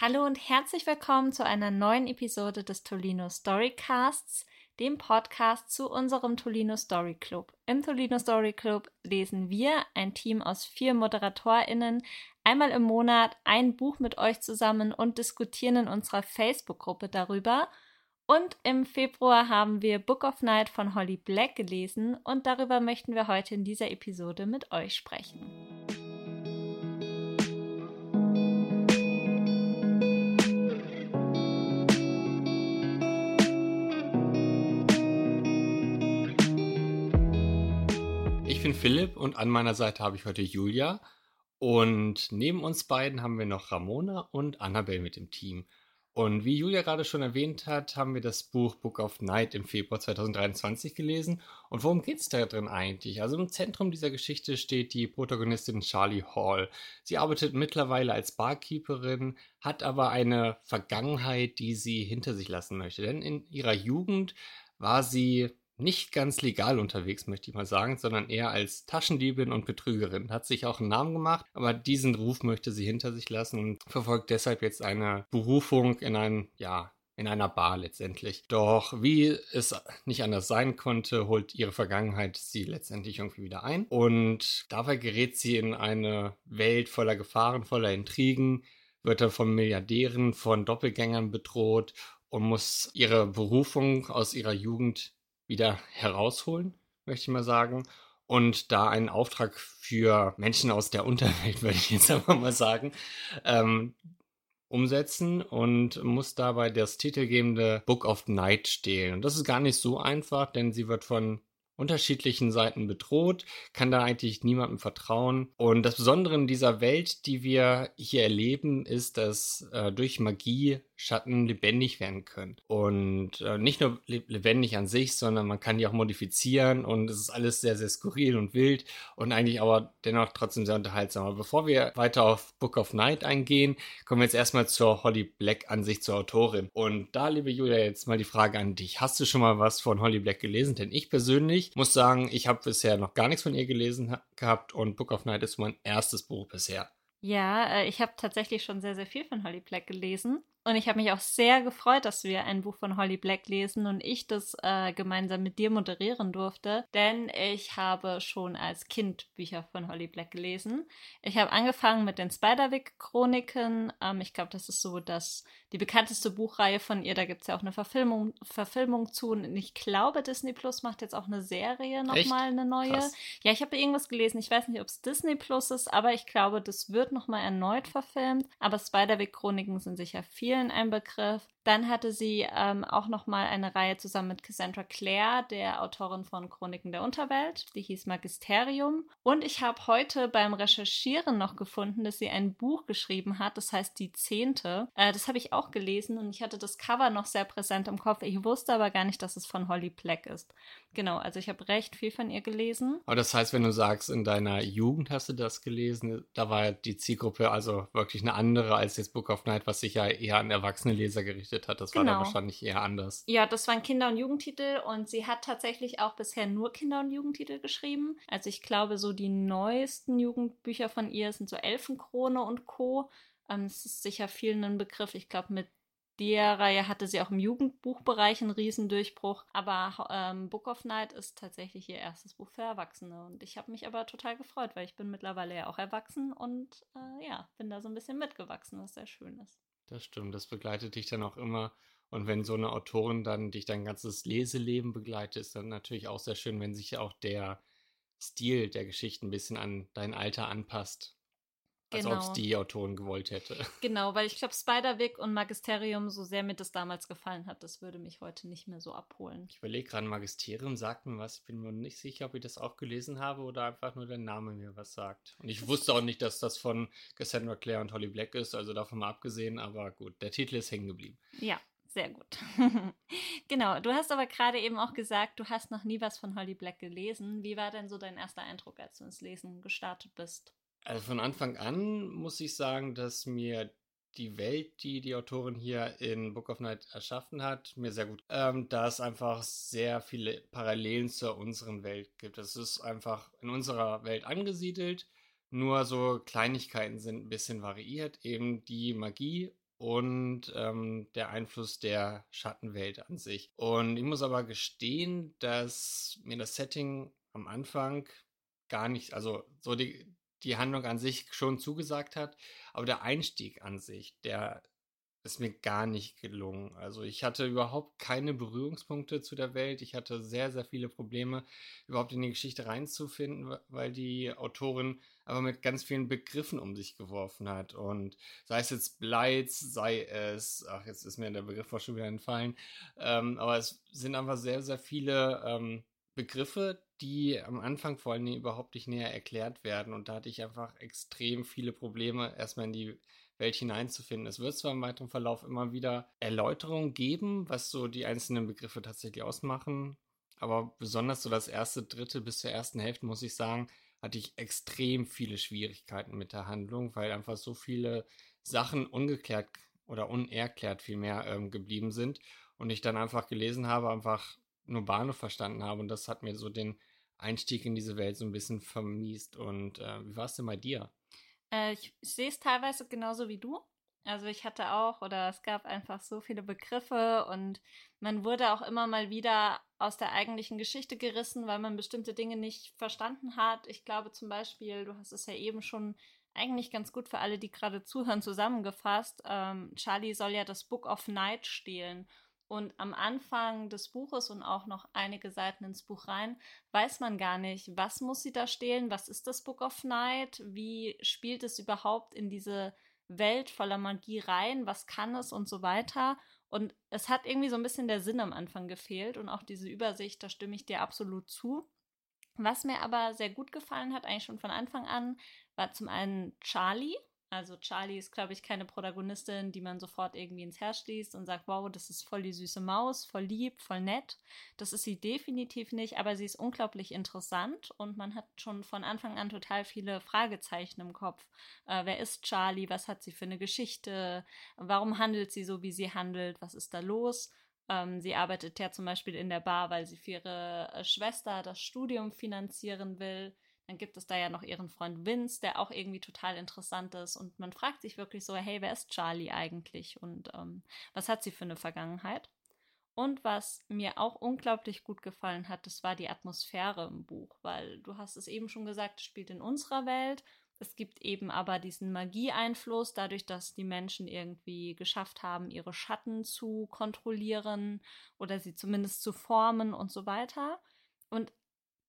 Hallo und herzlich willkommen zu einer neuen Episode des Tolino Storycasts, dem Podcast zu unserem Tolino Story Club. Im Tolino Story Club lesen wir, ein Team aus vier ModeratorInnen, einmal im Monat ein Buch mit euch zusammen und diskutieren in unserer Facebook-Gruppe darüber. Und im Februar haben wir Book of Night von Holly Black gelesen und darüber möchten wir heute in dieser Episode mit euch sprechen. Bin Philipp und an meiner Seite habe ich heute Julia. Und neben uns beiden haben wir noch Ramona und Annabelle mit dem Team. Und wie Julia gerade schon erwähnt hat, haben wir das Buch Book of Night im Februar 2023 gelesen. Und worum geht es da drin eigentlich? Also im Zentrum dieser Geschichte steht die Protagonistin Charlie Hall. Sie arbeitet mittlerweile als Barkeeperin, hat aber eine Vergangenheit, die sie hinter sich lassen möchte. Denn in ihrer Jugend war sie nicht ganz legal unterwegs, möchte ich mal sagen, sondern eher als Taschendiebin und Betrügerin. Hat sich auch einen Namen gemacht, aber diesen Ruf möchte sie hinter sich lassen und verfolgt deshalb jetzt eine Berufung in ein, ja, in einer Bar letztendlich. Doch wie es nicht anders sein konnte, holt ihre Vergangenheit sie letztendlich irgendwie wieder ein. Und dabei gerät sie in eine Welt voller Gefahren, voller Intrigen, wird dann von Milliardären, von Doppelgängern bedroht und muss ihre Berufung aus ihrer Jugend wieder herausholen, möchte ich mal sagen. Und da einen Auftrag für Menschen aus der Unterwelt, würde ich jetzt einfach mal sagen, ähm, umsetzen und muss dabei das titelgebende Book of Night stehlen. Und das ist gar nicht so einfach, denn sie wird von unterschiedlichen Seiten bedroht, kann da eigentlich niemandem vertrauen. Und das Besondere in dieser Welt, die wir hier erleben, ist, dass äh, durch Magie Schatten lebendig werden können. Und äh, nicht nur lebendig an sich, sondern man kann die auch modifizieren und es ist alles sehr, sehr skurril und wild und eigentlich aber dennoch trotzdem sehr unterhaltsam. Aber bevor wir weiter auf Book of Night eingehen, kommen wir jetzt erstmal zur Holly Black an sich, zur Autorin. Und da, liebe Julia, jetzt mal die Frage an dich. Hast du schon mal was von Holly Black gelesen? Denn ich persönlich muss sagen, ich habe bisher noch gar nichts von ihr gelesen gehabt und Book of Night ist mein erstes Buch bisher. Ja, äh, ich habe tatsächlich schon sehr, sehr viel von Holly Black gelesen. Und ich habe mich auch sehr gefreut, dass wir ein Buch von Holly Black lesen und ich das äh, gemeinsam mit dir moderieren durfte, denn ich habe schon als Kind Bücher von Holly Black gelesen. Ich habe angefangen mit den Spiderwick-Chroniken. Ähm, ich glaube, das ist so das, die bekannteste Buchreihe von ihr. Da gibt es ja auch eine Verfilmung, Verfilmung zu. Und ich glaube, Disney Plus macht jetzt auch eine Serie nochmal, eine neue. Krass. Ja, ich habe irgendwas gelesen. Ich weiß nicht, ob es Disney Plus ist, aber ich glaube, das wird nochmal erneut verfilmt. Aber Spiderwick-Chroniken sind sicher viel vielen ein Begriff. Dann hatte sie ähm, auch noch mal eine Reihe zusammen mit Cassandra Clare, der Autorin von Chroniken der Unterwelt. Die hieß Magisterium. Und ich habe heute beim Recherchieren noch gefunden, dass sie ein Buch geschrieben hat, das heißt Die Zehnte. Äh, das habe ich auch gelesen und ich hatte das Cover noch sehr präsent im Kopf. Ich wusste aber gar nicht, dass es von Holly Black ist. Genau, also ich habe recht viel von ihr gelesen. Aber das heißt, wenn du sagst, in deiner Jugend hast du das gelesen, da war die Zielgruppe also wirklich eine andere als jetzt Book of Night, was sich ja eher an erwachsene Leser gerichtet hat. Das genau. war dann genau. wahrscheinlich eher anders. Ja, das waren Kinder- und Jugendtitel und sie hat tatsächlich auch bisher nur Kinder- und Jugendtitel geschrieben. Also ich glaube, so die neuesten Jugendbücher von ihr sind so Elfenkrone und Co. Ähm, es ist sicher vielen ein Begriff. Ich glaube, mit der Reihe hatte sie auch im Jugendbuchbereich einen Riesendurchbruch, aber ähm, Book of Night ist tatsächlich ihr erstes Buch für Erwachsene und ich habe mich aber total gefreut, weil ich bin mittlerweile ja auch erwachsen und äh, ja, bin da so ein bisschen mitgewachsen, was sehr schön ist. Das stimmt, das begleitet dich dann auch immer. Und wenn so eine Autorin dann dich dein ganzes Leseleben begleitet, ist dann natürlich auch sehr schön, wenn sich auch der Stil der Geschichten ein bisschen an dein Alter anpasst. Genau. Als ob es die Autorin gewollt hätte. Genau, weil ich glaube, Spiderwick und Magisterium, so sehr mir das damals gefallen hat, das würde mich heute nicht mehr so abholen. Ich überlege gerade, Magisterium sagt mir was. Ich bin mir nicht sicher, ob ich das auch gelesen habe oder einfach nur der Name mir was sagt. Und ich wusste auch nicht, dass das von Cassandra Clare und Holly Black ist, also davon mal abgesehen, aber gut, der Titel ist hängen geblieben. Ja, sehr gut. genau, du hast aber gerade eben auch gesagt, du hast noch nie was von Holly Black gelesen. Wie war denn so dein erster Eindruck, als du ins Lesen gestartet bist? Also von Anfang an muss ich sagen, dass mir die Welt, die die Autorin hier in Book of Night erschaffen hat, mir sehr gut, ähm, da es einfach sehr viele Parallelen zu unseren Welt gibt. Es ist einfach in unserer Welt angesiedelt, nur so Kleinigkeiten sind ein bisschen variiert, eben die Magie und ähm, der Einfluss der Schattenwelt an sich. Und ich muss aber gestehen, dass mir das Setting am Anfang gar nicht, also so die, die Handlung an sich schon zugesagt hat, aber der Einstieg an sich, der ist mir gar nicht gelungen. Also ich hatte überhaupt keine Berührungspunkte zu der Welt. Ich hatte sehr, sehr viele Probleme, überhaupt in die Geschichte reinzufinden, weil die Autorin aber mit ganz vielen Begriffen um sich geworfen hat. Und sei es jetzt Blights, sei es, ach, jetzt ist mir der Begriff auch schon wieder entfallen, ähm, aber es sind einfach sehr, sehr viele ähm, Begriffe, die am Anfang vor allem überhaupt nicht näher erklärt werden. Und da hatte ich einfach extrem viele Probleme, erstmal in die Welt hineinzufinden. Es wird zwar im weiteren Verlauf immer wieder Erläuterungen geben, was so die einzelnen Begriffe tatsächlich ausmachen, aber besonders so das erste Drittel bis zur ersten Hälfte, muss ich sagen, hatte ich extrem viele Schwierigkeiten mit der Handlung, weil einfach so viele Sachen ungeklärt oder unerklärt vielmehr ähm, geblieben sind und ich dann einfach gelesen habe, einfach nur Bahnhof verstanden habe und das hat mir so den Einstieg in diese Welt so ein bisschen vermiest. Und äh, wie war es denn bei dir? Äh, ich sehe es teilweise genauso wie du. Also ich hatte auch, oder es gab einfach so viele Begriffe und man wurde auch immer mal wieder aus der eigentlichen Geschichte gerissen, weil man bestimmte Dinge nicht verstanden hat. Ich glaube zum Beispiel, du hast es ja eben schon eigentlich ganz gut für alle, die gerade zuhören, zusammengefasst. Ähm, Charlie soll ja das Book of Night stehlen. Und am Anfang des Buches und auch noch einige Seiten ins Buch rein, weiß man gar nicht, was muss sie da stehlen, was ist das Book of Night, wie spielt es überhaupt in diese Welt voller Magie rein, was kann es? Und so weiter. Und es hat irgendwie so ein bisschen der Sinn am Anfang gefehlt und auch diese Übersicht, da stimme ich dir absolut zu. Was mir aber sehr gut gefallen hat, eigentlich schon von Anfang an, war zum einen Charlie, also Charlie ist, glaube ich, keine Protagonistin, die man sofort irgendwie ins Herz schließt und sagt, wow, das ist voll die süße Maus, voll lieb, voll nett. Das ist sie definitiv nicht, aber sie ist unglaublich interessant und man hat schon von Anfang an total viele Fragezeichen im Kopf. Äh, wer ist Charlie? Was hat sie für eine Geschichte? Warum handelt sie so, wie sie handelt? Was ist da los? Ähm, sie arbeitet ja zum Beispiel in der Bar, weil sie für ihre Schwester das Studium finanzieren will. Dann gibt es da ja noch ihren Freund Vince, der auch irgendwie total interessant ist. Und man fragt sich wirklich so, hey, wer ist Charlie eigentlich? Und ähm, was hat sie für eine Vergangenheit? Und was mir auch unglaublich gut gefallen hat, das war die Atmosphäre im Buch, weil du hast es eben schon gesagt, es spielt in unserer Welt. Es gibt eben aber diesen Magieeinfluss, dadurch, dass die Menschen irgendwie geschafft haben, ihre Schatten zu kontrollieren oder sie zumindest zu formen und so weiter. Und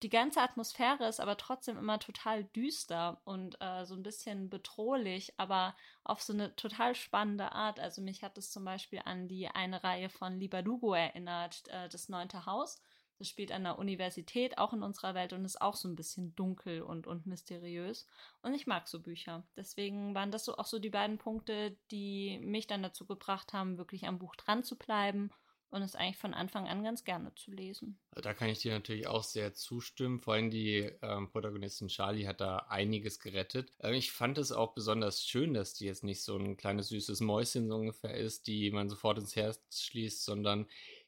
die ganze Atmosphäre ist aber trotzdem immer total düster und äh, so ein bisschen bedrohlich, aber auf so eine total spannende Art. Also mich hat es zum Beispiel an die eine Reihe von Libadugo erinnert, äh, das neunte Haus. Das spielt an der Universität, auch in unserer Welt und ist auch so ein bisschen dunkel und, und mysteriös. Und ich mag so Bücher. Deswegen waren das so auch so die beiden Punkte, die mich dann dazu gebracht haben, wirklich am Buch dran zu bleiben und es eigentlich von Anfang an ganz gerne zu lesen. Da kann ich dir natürlich auch sehr zustimmen. Vor allem die ähm, Protagonistin Charlie hat da einiges gerettet. Ähm, ich fand es auch besonders schön, dass die jetzt nicht so ein kleines süßes Mäuschen so ungefähr ist, die man sofort ins Herz schließt, sondern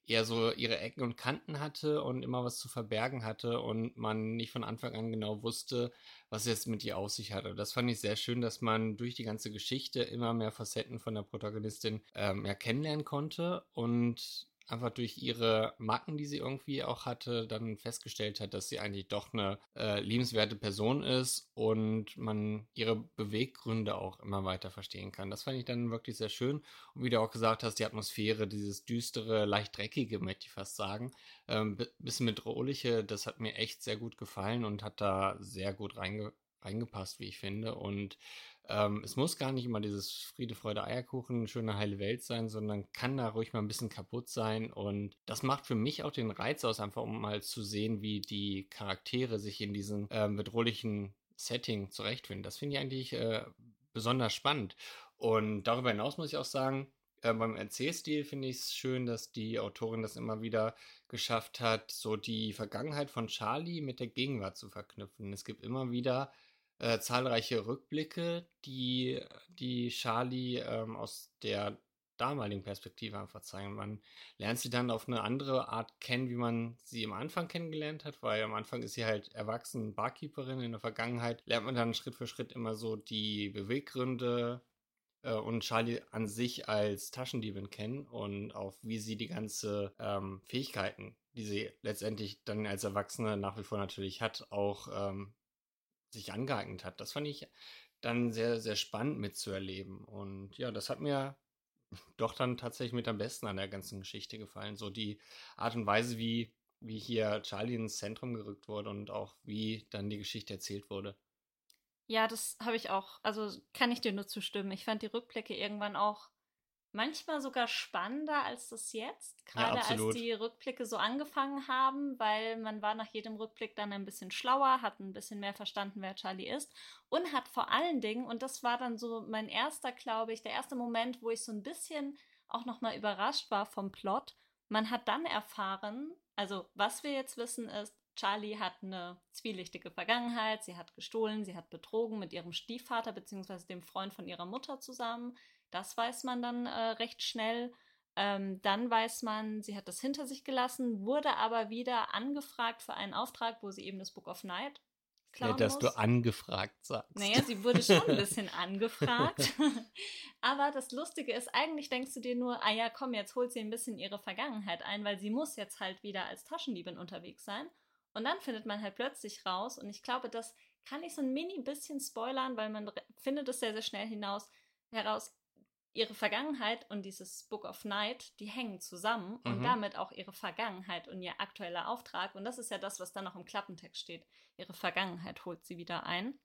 eher so ihre Ecken und Kanten hatte und immer was zu verbergen hatte und man nicht von Anfang an genau wusste, was jetzt mit ihr auf sich hatte. Das fand ich sehr schön, dass man durch die ganze Geschichte immer mehr Facetten von der Protagonistin ähm, ja, kennenlernen konnte und einfach durch ihre Macken, die sie irgendwie auch hatte, dann festgestellt hat, dass sie eigentlich doch eine äh, liebenswerte Person ist und man ihre Beweggründe auch immer weiter verstehen kann. Das fand ich dann wirklich sehr schön. Und wie du auch gesagt hast, die Atmosphäre, dieses düstere, leicht dreckige, möchte ich fast sagen, ähm, bisschen bedrohliche, das hat mir echt sehr gut gefallen und hat da sehr gut reinge reingepasst, wie ich finde. Und ähm, es muss gar nicht immer dieses Friede, Freude, Eierkuchen, schöne, heile Welt sein, sondern kann da ruhig mal ein bisschen kaputt sein. Und das macht für mich auch den Reiz aus, einfach um mal zu sehen, wie die Charaktere sich in diesem ähm, bedrohlichen Setting zurechtfinden. Das finde ich eigentlich äh, besonders spannend. Und darüber hinaus muss ich auch sagen, äh, beim Erzählstil finde ich es schön, dass die Autorin das immer wieder geschafft hat, so die Vergangenheit von Charlie mit der Gegenwart zu verknüpfen. Es gibt immer wieder äh, zahlreiche Rückblicke, die, die Charlie ähm, aus der damaligen Perspektive einfach zeigen. Man lernt sie dann auf eine andere Art kennen, wie man sie am Anfang kennengelernt hat, weil am Anfang ist sie halt erwachsen Barkeeperin. In der Vergangenheit lernt man dann Schritt für Schritt immer so die Beweggründe äh, und Charlie an sich als Taschendiebin kennen und auch wie sie die ganze ähm, Fähigkeiten, die sie letztendlich dann als Erwachsene nach wie vor natürlich hat, auch ähm, sich angeeignet hat. Das fand ich dann sehr, sehr spannend mitzuerleben. Und ja, das hat mir doch dann tatsächlich mit am besten an der ganzen Geschichte gefallen. So die Art und Weise, wie, wie hier Charlie ins Zentrum gerückt wurde und auch wie dann die Geschichte erzählt wurde. Ja, das habe ich auch. Also kann ich dir nur zustimmen. Ich fand die Rückblicke irgendwann auch manchmal sogar spannender als das jetzt. Gerade ja, als die Rückblicke so angefangen haben, weil man war nach jedem Rückblick dann ein bisschen schlauer, hat ein bisschen mehr verstanden, wer Charlie ist und hat vor allen Dingen, und das war dann so mein erster, glaube ich, der erste Moment, wo ich so ein bisschen auch nochmal überrascht war vom Plot. Man hat dann erfahren, also was wir jetzt wissen ist, Charlie hat eine zwielichtige Vergangenheit. Sie hat gestohlen, sie hat betrogen mit ihrem Stiefvater bzw. dem Freund von ihrer Mutter zusammen. Das weiß man dann äh, recht schnell. Ähm, dann weiß man, sie hat das hinter sich gelassen, wurde aber wieder angefragt für einen Auftrag, wo sie eben das Book of Night klauen ja, dass muss. du angefragt sagst. Naja, sie wurde schon ein bisschen angefragt. aber das Lustige ist, eigentlich denkst du dir nur, ah ja, komm, jetzt holt sie ein bisschen ihre Vergangenheit ein, weil sie muss jetzt halt wieder als Taschendiebin unterwegs sein. Und dann findet man halt plötzlich raus, und ich glaube, das kann ich so ein mini bisschen spoilern, weil man findet es sehr, sehr schnell hinaus, heraus, ihre Vergangenheit und dieses Book of Night, die hängen zusammen mhm. und damit auch ihre Vergangenheit und ihr aktueller Auftrag. Und das ist ja das, was dann noch im Klappentext steht. Ihre Vergangenheit holt sie wieder ein.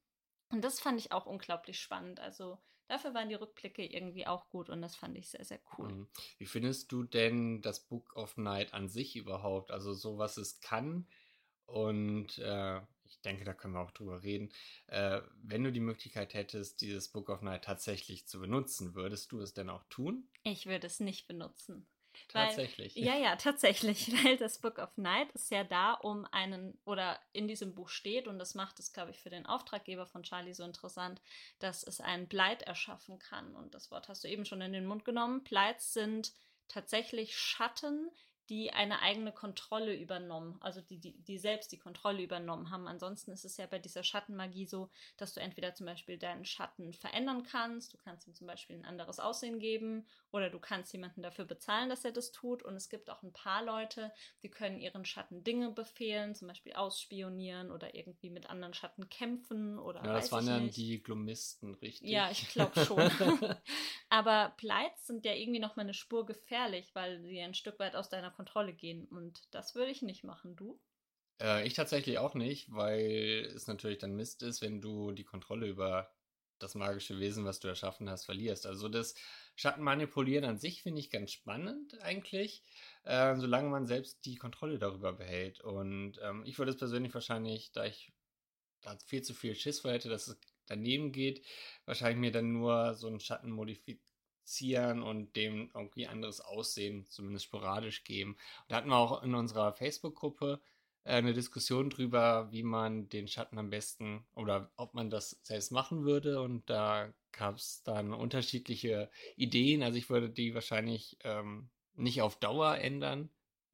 Und das fand ich auch unglaublich spannend. Also dafür waren die Rückblicke irgendwie auch gut und das fand ich sehr, sehr cool. Mhm. Wie findest du denn das Book of Night an sich überhaupt? Also so, was es kann? Und äh, ich denke, da können wir auch drüber reden. Äh, wenn du die Möglichkeit hättest, dieses Book of Night tatsächlich zu benutzen, würdest du es denn auch tun? Ich würde es nicht benutzen. Tatsächlich. Weil, ja, ja, tatsächlich, weil das Book of Night ist ja da, um einen, oder in diesem Buch steht, und das macht es, glaube ich, für den Auftraggeber von Charlie so interessant, dass es einen Bleit erschaffen kann. Und das Wort hast du eben schon in den Mund genommen. Blights sind tatsächlich Schatten, die eine eigene Kontrolle übernommen, also die, die, die selbst die Kontrolle übernommen haben. Ansonsten ist es ja bei dieser Schattenmagie so, dass du entweder zum Beispiel deinen Schatten verändern kannst, du kannst ihm zum Beispiel ein anderes Aussehen geben oder du kannst jemanden dafür bezahlen, dass er das tut. Und es gibt auch ein paar Leute, die können ihren Schatten Dinge befehlen, zum Beispiel ausspionieren oder irgendwie mit anderen Schatten kämpfen oder. Ja, das waren dann die Glomisten, richtig? Ja, ich glaube schon. Aber Pleits sind ja irgendwie noch mal eine Spur gefährlich, weil sie ein Stück weit aus deiner Kontrolle gehen. Und das würde ich nicht machen. Du? Äh, ich tatsächlich auch nicht, weil es natürlich dann Mist ist, wenn du die Kontrolle über das magische Wesen, was du erschaffen hast, verlierst. Also das Schattenmanipulieren an sich finde ich ganz spannend eigentlich, äh, solange man selbst die Kontrolle darüber behält. Und ähm, ich würde es persönlich wahrscheinlich, da ich da viel zu viel Schiss vor hätte, dass es daneben geht, wahrscheinlich mir dann nur so einen Schatten modifizieren zieren und dem irgendwie anderes Aussehen, zumindest sporadisch geben. Und da hatten wir auch in unserer Facebook-Gruppe äh, eine Diskussion drüber, wie man den Schatten am besten oder ob man das selbst machen würde. Und da gab es dann unterschiedliche Ideen. Also ich würde die wahrscheinlich ähm, nicht auf Dauer ändern.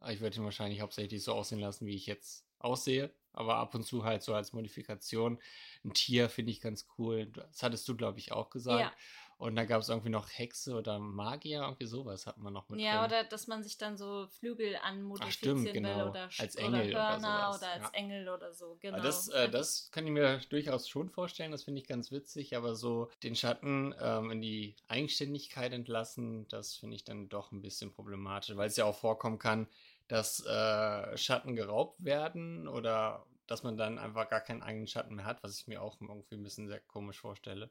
Ich würde ihn wahrscheinlich hauptsächlich so aussehen lassen, wie ich jetzt aussehe. Aber ab und zu halt so als Modifikation. Ein Tier finde ich ganz cool. Das hattest du, glaube ich, auch gesagt. Ja. Und da gab es irgendwie noch Hexe oder Magier, irgendwie sowas hat man noch mit. Ja, drin. oder dass man sich dann so Flügel anmodifizieren Ach, genau. will oder, als Engel oder Hörner oder, oder als ja. Engel oder so. Genau. Das, äh, das kann ich mir durchaus schon vorstellen, das finde ich ganz witzig, aber so den Schatten ähm, in die Eigenständigkeit entlassen, das finde ich dann doch ein bisschen problematisch, weil es ja auch vorkommen kann, dass äh, Schatten geraubt werden oder dass man dann einfach gar keinen eigenen Schatten mehr hat, was ich mir auch irgendwie ein bisschen sehr komisch vorstelle.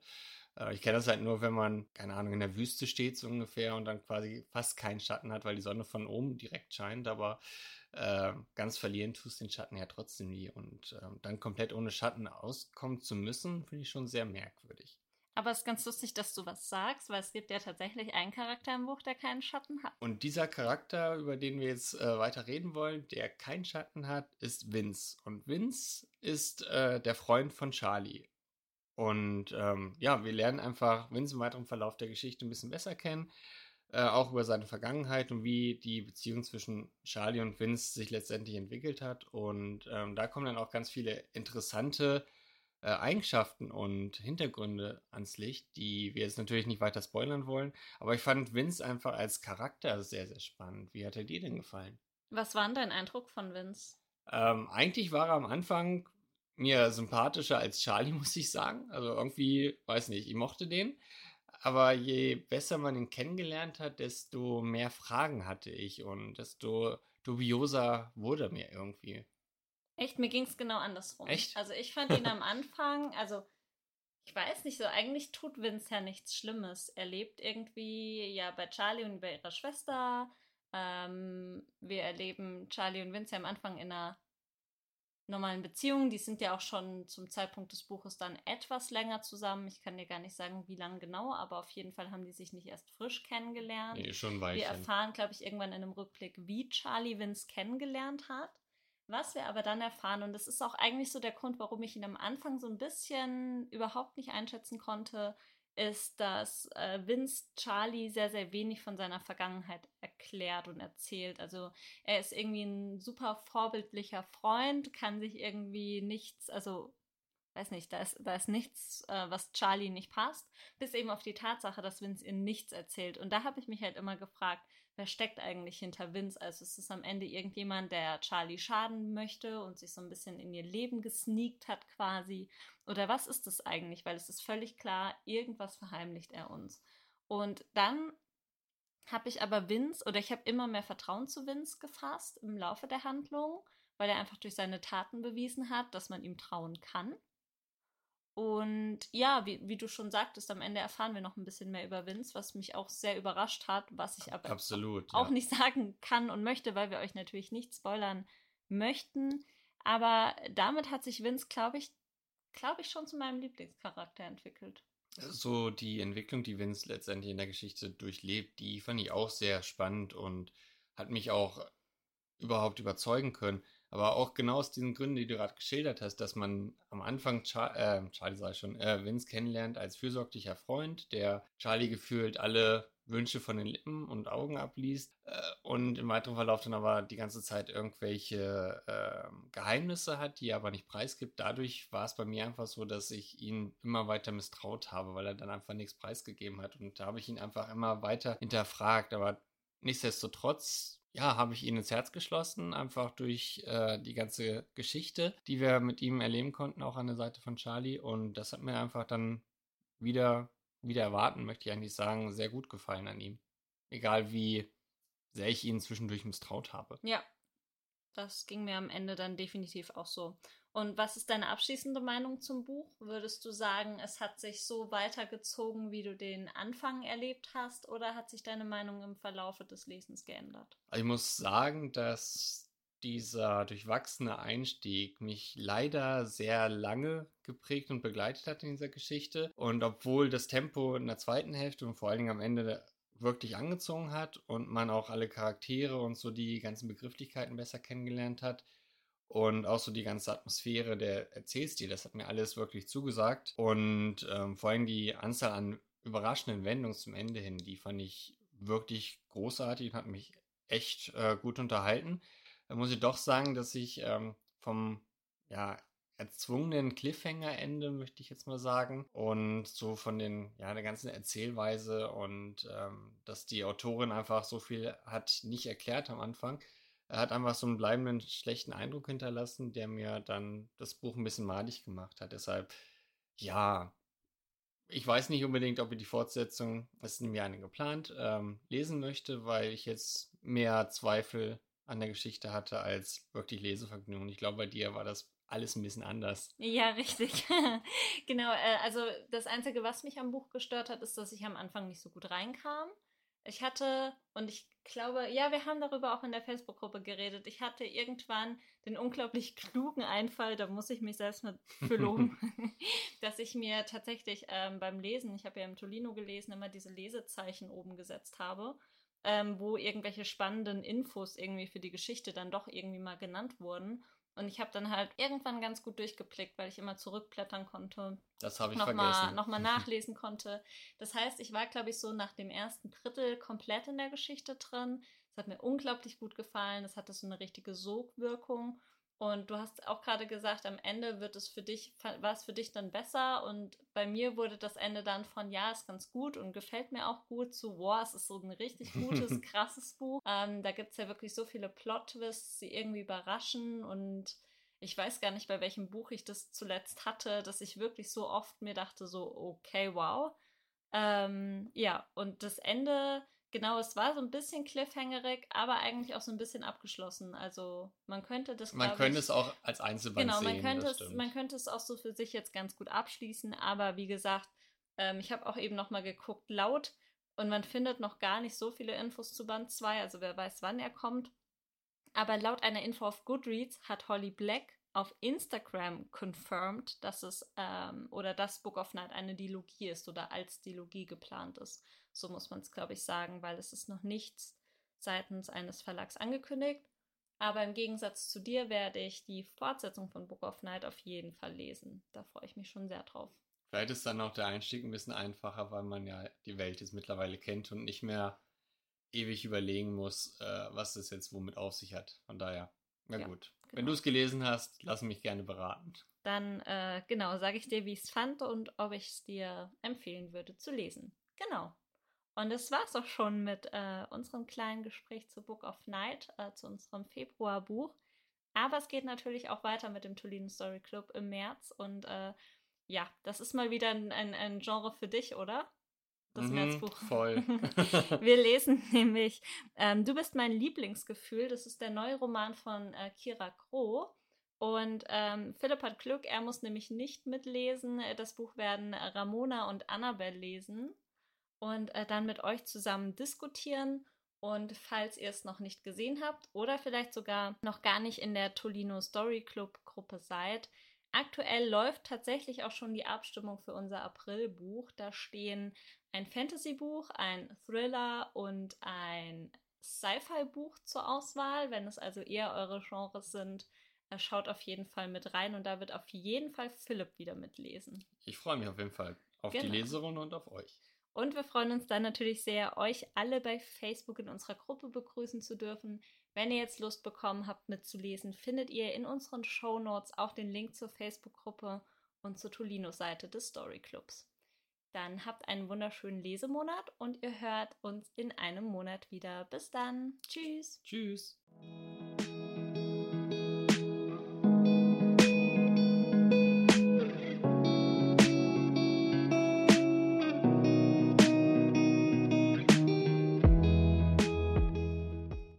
Äh, ich kenne das halt nur, wenn man, keine Ahnung, in der Wüste steht so ungefähr und dann quasi fast keinen Schatten hat, weil die Sonne von oben direkt scheint, aber äh, ganz verlieren tust den Schatten ja trotzdem nie. Und äh, dann komplett ohne Schatten auskommen zu müssen, finde ich schon sehr merkwürdig. Aber es ist ganz lustig, dass du was sagst, weil es gibt ja tatsächlich einen Charakter im Buch, der keinen Schatten hat. Und dieser Charakter, über den wir jetzt äh, weiter reden wollen, der keinen Schatten hat, ist Vince. Und Vince ist äh, der Freund von Charlie. Und ähm, ja, wir lernen einfach Vince im weiteren Verlauf der Geschichte ein bisschen besser kennen. Äh, auch über seine Vergangenheit und wie die Beziehung zwischen Charlie und Vince sich letztendlich entwickelt hat. Und ähm, da kommen dann auch ganz viele interessante äh, Eigenschaften und Hintergründe ans Licht, die wir jetzt natürlich nicht weiter spoilern wollen. Aber ich fand Vince einfach als Charakter sehr, sehr spannend. Wie hat er dir denn gefallen? Was war denn dein Eindruck von Vince? Ähm, eigentlich war er am Anfang mir sympathischer als Charlie, muss ich sagen. Also irgendwie, weiß nicht, ich mochte den. Aber je besser man ihn kennengelernt hat, desto mehr Fragen hatte ich und desto dubioser wurde mir irgendwie. Echt, mir ging es genau andersrum. Echt? Also ich fand ihn am Anfang, also ich weiß nicht so, eigentlich tut Vince ja nichts Schlimmes. Er lebt irgendwie ja bei Charlie und bei ihrer Schwester. Ähm, wir erleben Charlie und Vince ja am Anfang in einer normalen Beziehung. Die sind ja auch schon zum Zeitpunkt des Buches dann etwas länger zusammen. Ich kann dir gar nicht sagen, wie lange genau, aber auf jeden Fall haben die sich nicht erst frisch kennengelernt. Nee, schon Wir erfahren, glaube ich, irgendwann in einem Rückblick, wie Charlie Vince kennengelernt hat. Was wir aber dann erfahren, und das ist auch eigentlich so der Grund, warum ich ihn am Anfang so ein bisschen überhaupt nicht einschätzen konnte, ist, dass äh, Vince Charlie sehr, sehr wenig von seiner Vergangenheit erklärt und erzählt. Also er ist irgendwie ein super vorbildlicher Freund, kann sich irgendwie nichts, also weiß nicht, da ist, da ist nichts, äh, was Charlie nicht passt, bis eben auf die Tatsache, dass Vince ihr nichts erzählt. Und da habe ich mich halt immer gefragt, wer steckt eigentlich hinter Vince? Also ist es am Ende irgendjemand, der Charlie schaden möchte und sich so ein bisschen in ihr Leben gesneakt hat quasi? Oder was ist das eigentlich? Weil es ist völlig klar, irgendwas verheimlicht er uns. Und dann habe ich aber Vince oder ich habe immer mehr Vertrauen zu Vince gefasst im Laufe der Handlung, weil er einfach durch seine Taten bewiesen hat, dass man ihm trauen kann. Und ja, wie, wie, du schon sagtest, am Ende erfahren wir noch ein bisschen mehr über Vince, was mich auch sehr überrascht hat, was ich aber Absolut, auch ja. nicht sagen kann und möchte, weil wir euch natürlich nicht spoilern möchten. Aber damit hat sich Vince, glaube ich, glaube ich, schon zu meinem Lieblingscharakter entwickelt. So die Entwicklung, die Vince letztendlich in der Geschichte durchlebt, die fand ich auch sehr spannend und hat mich auch überhaupt überzeugen können. Aber auch genau aus diesen Gründen, die du gerade geschildert hast, dass man am Anfang Char äh, Charlie sei schon, äh, Vince kennenlernt als fürsorglicher Freund, der Charlie gefühlt alle Wünsche von den Lippen und Augen abliest äh, und im weiteren Verlauf dann aber die ganze Zeit irgendwelche äh, Geheimnisse hat, die er aber nicht preisgibt. Dadurch war es bei mir einfach so, dass ich ihn immer weiter misstraut habe, weil er dann einfach nichts preisgegeben hat. Und da habe ich ihn einfach immer weiter hinterfragt. Aber nichtsdestotrotz ja, habe ich ihn ins Herz geschlossen, einfach durch äh, die ganze Geschichte, die wir mit ihm erleben konnten, auch an der Seite von Charlie. Und das hat mir einfach dann wieder, wieder erwarten, möchte ich eigentlich sagen, sehr gut gefallen an ihm. Egal wie sehr ich ihn zwischendurch misstraut habe. Ja, das ging mir am Ende dann definitiv auch so. Und was ist deine abschließende Meinung zum Buch? Würdest du sagen, es hat sich so weitergezogen, wie du den Anfang erlebt hast, oder hat sich deine Meinung im Verlaufe des Lesens geändert? Ich muss sagen, dass dieser durchwachsene Einstieg mich leider sehr lange geprägt und begleitet hat in dieser Geschichte. Und obwohl das Tempo in der zweiten Hälfte und vor allen Dingen am Ende wirklich angezogen hat und man auch alle Charaktere und so die ganzen Begrifflichkeiten besser kennengelernt hat. Und auch so die ganze Atmosphäre der Erzählstil, das hat mir alles wirklich zugesagt. Und ähm, vor allem die Anzahl an überraschenden Wendungen zum Ende hin, die fand ich wirklich großartig und hat mich echt äh, gut unterhalten. Da muss ich doch sagen, dass ich ähm, vom ja, erzwungenen Cliffhanger-Ende, möchte ich jetzt mal sagen. Und so von den, ja, der ganzen Erzählweise und ähm, dass die Autorin einfach so viel hat nicht erklärt am Anfang. Er hat einfach so einen bleibenden schlechten Eindruck hinterlassen, der mir dann das Buch ein bisschen malig gemacht hat. Deshalb, ja, ich weiß nicht unbedingt, ob ich die Fortsetzung, es ist nämlich eine geplant, ähm, lesen möchte, weil ich jetzt mehr Zweifel an der Geschichte hatte als wirklich Lesevergnügen. Ich glaube, bei dir war das alles ein bisschen anders. Ja, richtig. genau, äh, also das Einzige, was mich am Buch gestört hat, ist, dass ich am Anfang nicht so gut reinkam. Ich hatte, und ich glaube, ja, wir haben darüber auch in der Facebook-Gruppe geredet, ich hatte irgendwann den unglaublich klugen Einfall, da muss ich mich selbst mit für loben, dass ich mir tatsächlich ähm, beim Lesen, ich habe ja im Tolino gelesen, immer diese Lesezeichen oben gesetzt habe. Ähm, wo irgendwelche spannenden Infos irgendwie für die Geschichte dann doch irgendwie mal genannt wurden. Und ich habe dann halt irgendwann ganz gut durchgeblickt, weil ich immer zurückblättern konnte. Das habe ich noch vergessen. Mal, Nochmal nachlesen konnte. Das heißt, ich war, glaube ich, so nach dem ersten Drittel komplett in der Geschichte drin. Es hat mir unglaublich gut gefallen. Es hatte so eine richtige Sogwirkung. Und du hast auch gerade gesagt, am Ende wird es für dich, war es für dich dann besser. Und bei mir wurde das Ende dann von ja, ist ganz gut und gefällt mir auch gut zu wow, es ist so ein richtig gutes, krasses Buch. Ähm, da gibt es ja wirklich so viele Plot-Twists, die irgendwie überraschen. Und ich weiß gar nicht, bei welchem Buch ich das zuletzt hatte, dass ich wirklich so oft mir dachte, so, okay, wow. Ähm, ja, und das Ende Genau, es war so ein bisschen cliffhangerig, aber eigentlich auch so ein bisschen abgeschlossen. Also man könnte das. Man könnte ich, es auch als Einzelband genau, sehen. Genau, man könnte es, man könnte es auch so für sich jetzt ganz gut abschließen. Aber wie gesagt, ähm, ich habe auch eben noch mal geguckt, laut und man findet noch gar nicht so viele Infos zu Band 2. Also wer weiß, wann er kommt. Aber laut einer Info auf Goodreads hat Holly Black auf Instagram confirmed, dass es ähm, oder das Book of Night eine Dilogie ist oder als Dilogie geplant ist. So muss man es, glaube ich, sagen, weil es ist noch nichts seitens eines Verlags angekündigt. Aber im Gegensatz zu dir werde ich die Fortsetzung von Book of Night auf jeden Fall lesen. Da freue ich mich schon sehr drauf. Vielleicht ist dann auch der Einstieg ein bisschen einfacher, weil man ja die Welt jetzt mittlerweile kennt und nicht mehr ewig überlegen muss, äh, was das jetzt womit auf sich hat. Von daher, na ja, gut. Genau. Wenn du es gelesen hast, lass mich gerne beraten. Dann, äh, genau, sage ich dir, wie ich es fand und ob ich es dir empfehlen würde zu lesen. Genau. Und das war's auch schon mit äh, unserem kleinen Gespräch zu Book of Night, äh, zu unserem Februarbuch. Aber es geht natürlich auch weiter mit dem Tolino Story Club im März. Und äh, ja, das ist mal wieder ein, ein, ein Genre für dich, oder? Das mhm, Märzbuch. Voll. Wir lesen nämlich ähm, Du bist mein Lieblingsgefühl. Das ist der neue Roman von äh, Kira Kroh. Und ähm, Philipp hat Glück, er muss nämlich nicht mitlesen. Das Buch werden Ramona und Annabelle lesen und äh, dann mit euch zusammen diskutieren. Und falls ihr es noch nicht gesehen habt oder vielleicht sogar noch gar nicht in der Tolino Story Club Gruppe seid, aktuell läuft tatsächlich auch schon die Abstimmung für unser Aprilbuch. Da stehen ein Fantasy-Buch, ein Thriller und ein Sci-Fi-Buch zur Auswahl. Wenn es also eher eure Genres sind, äh, schaut auf jeden Fall mit rein und da wird auf jeden Fall Philipp wieder mitlesen. Ich freue mich auf jeden Fall auf genau. die Leserin und auf euch. Und wir freuen uns dann natürlich sehr, euch alle bei Facebook in unserer Gruppe begrüßen zu dürfen. Wenn ihr jetzt Lust bekommen habt, mitzulesen, findet ihr in unseren Show Notes auch den Link zur Facebook-Gruppe und zur Tolino-Seite des Story Clubs. Dann habt einen wunderschönen Lesemonat und ihr hört uns in einem Monat wieder. Bis dann. Tschüss. Tschüss.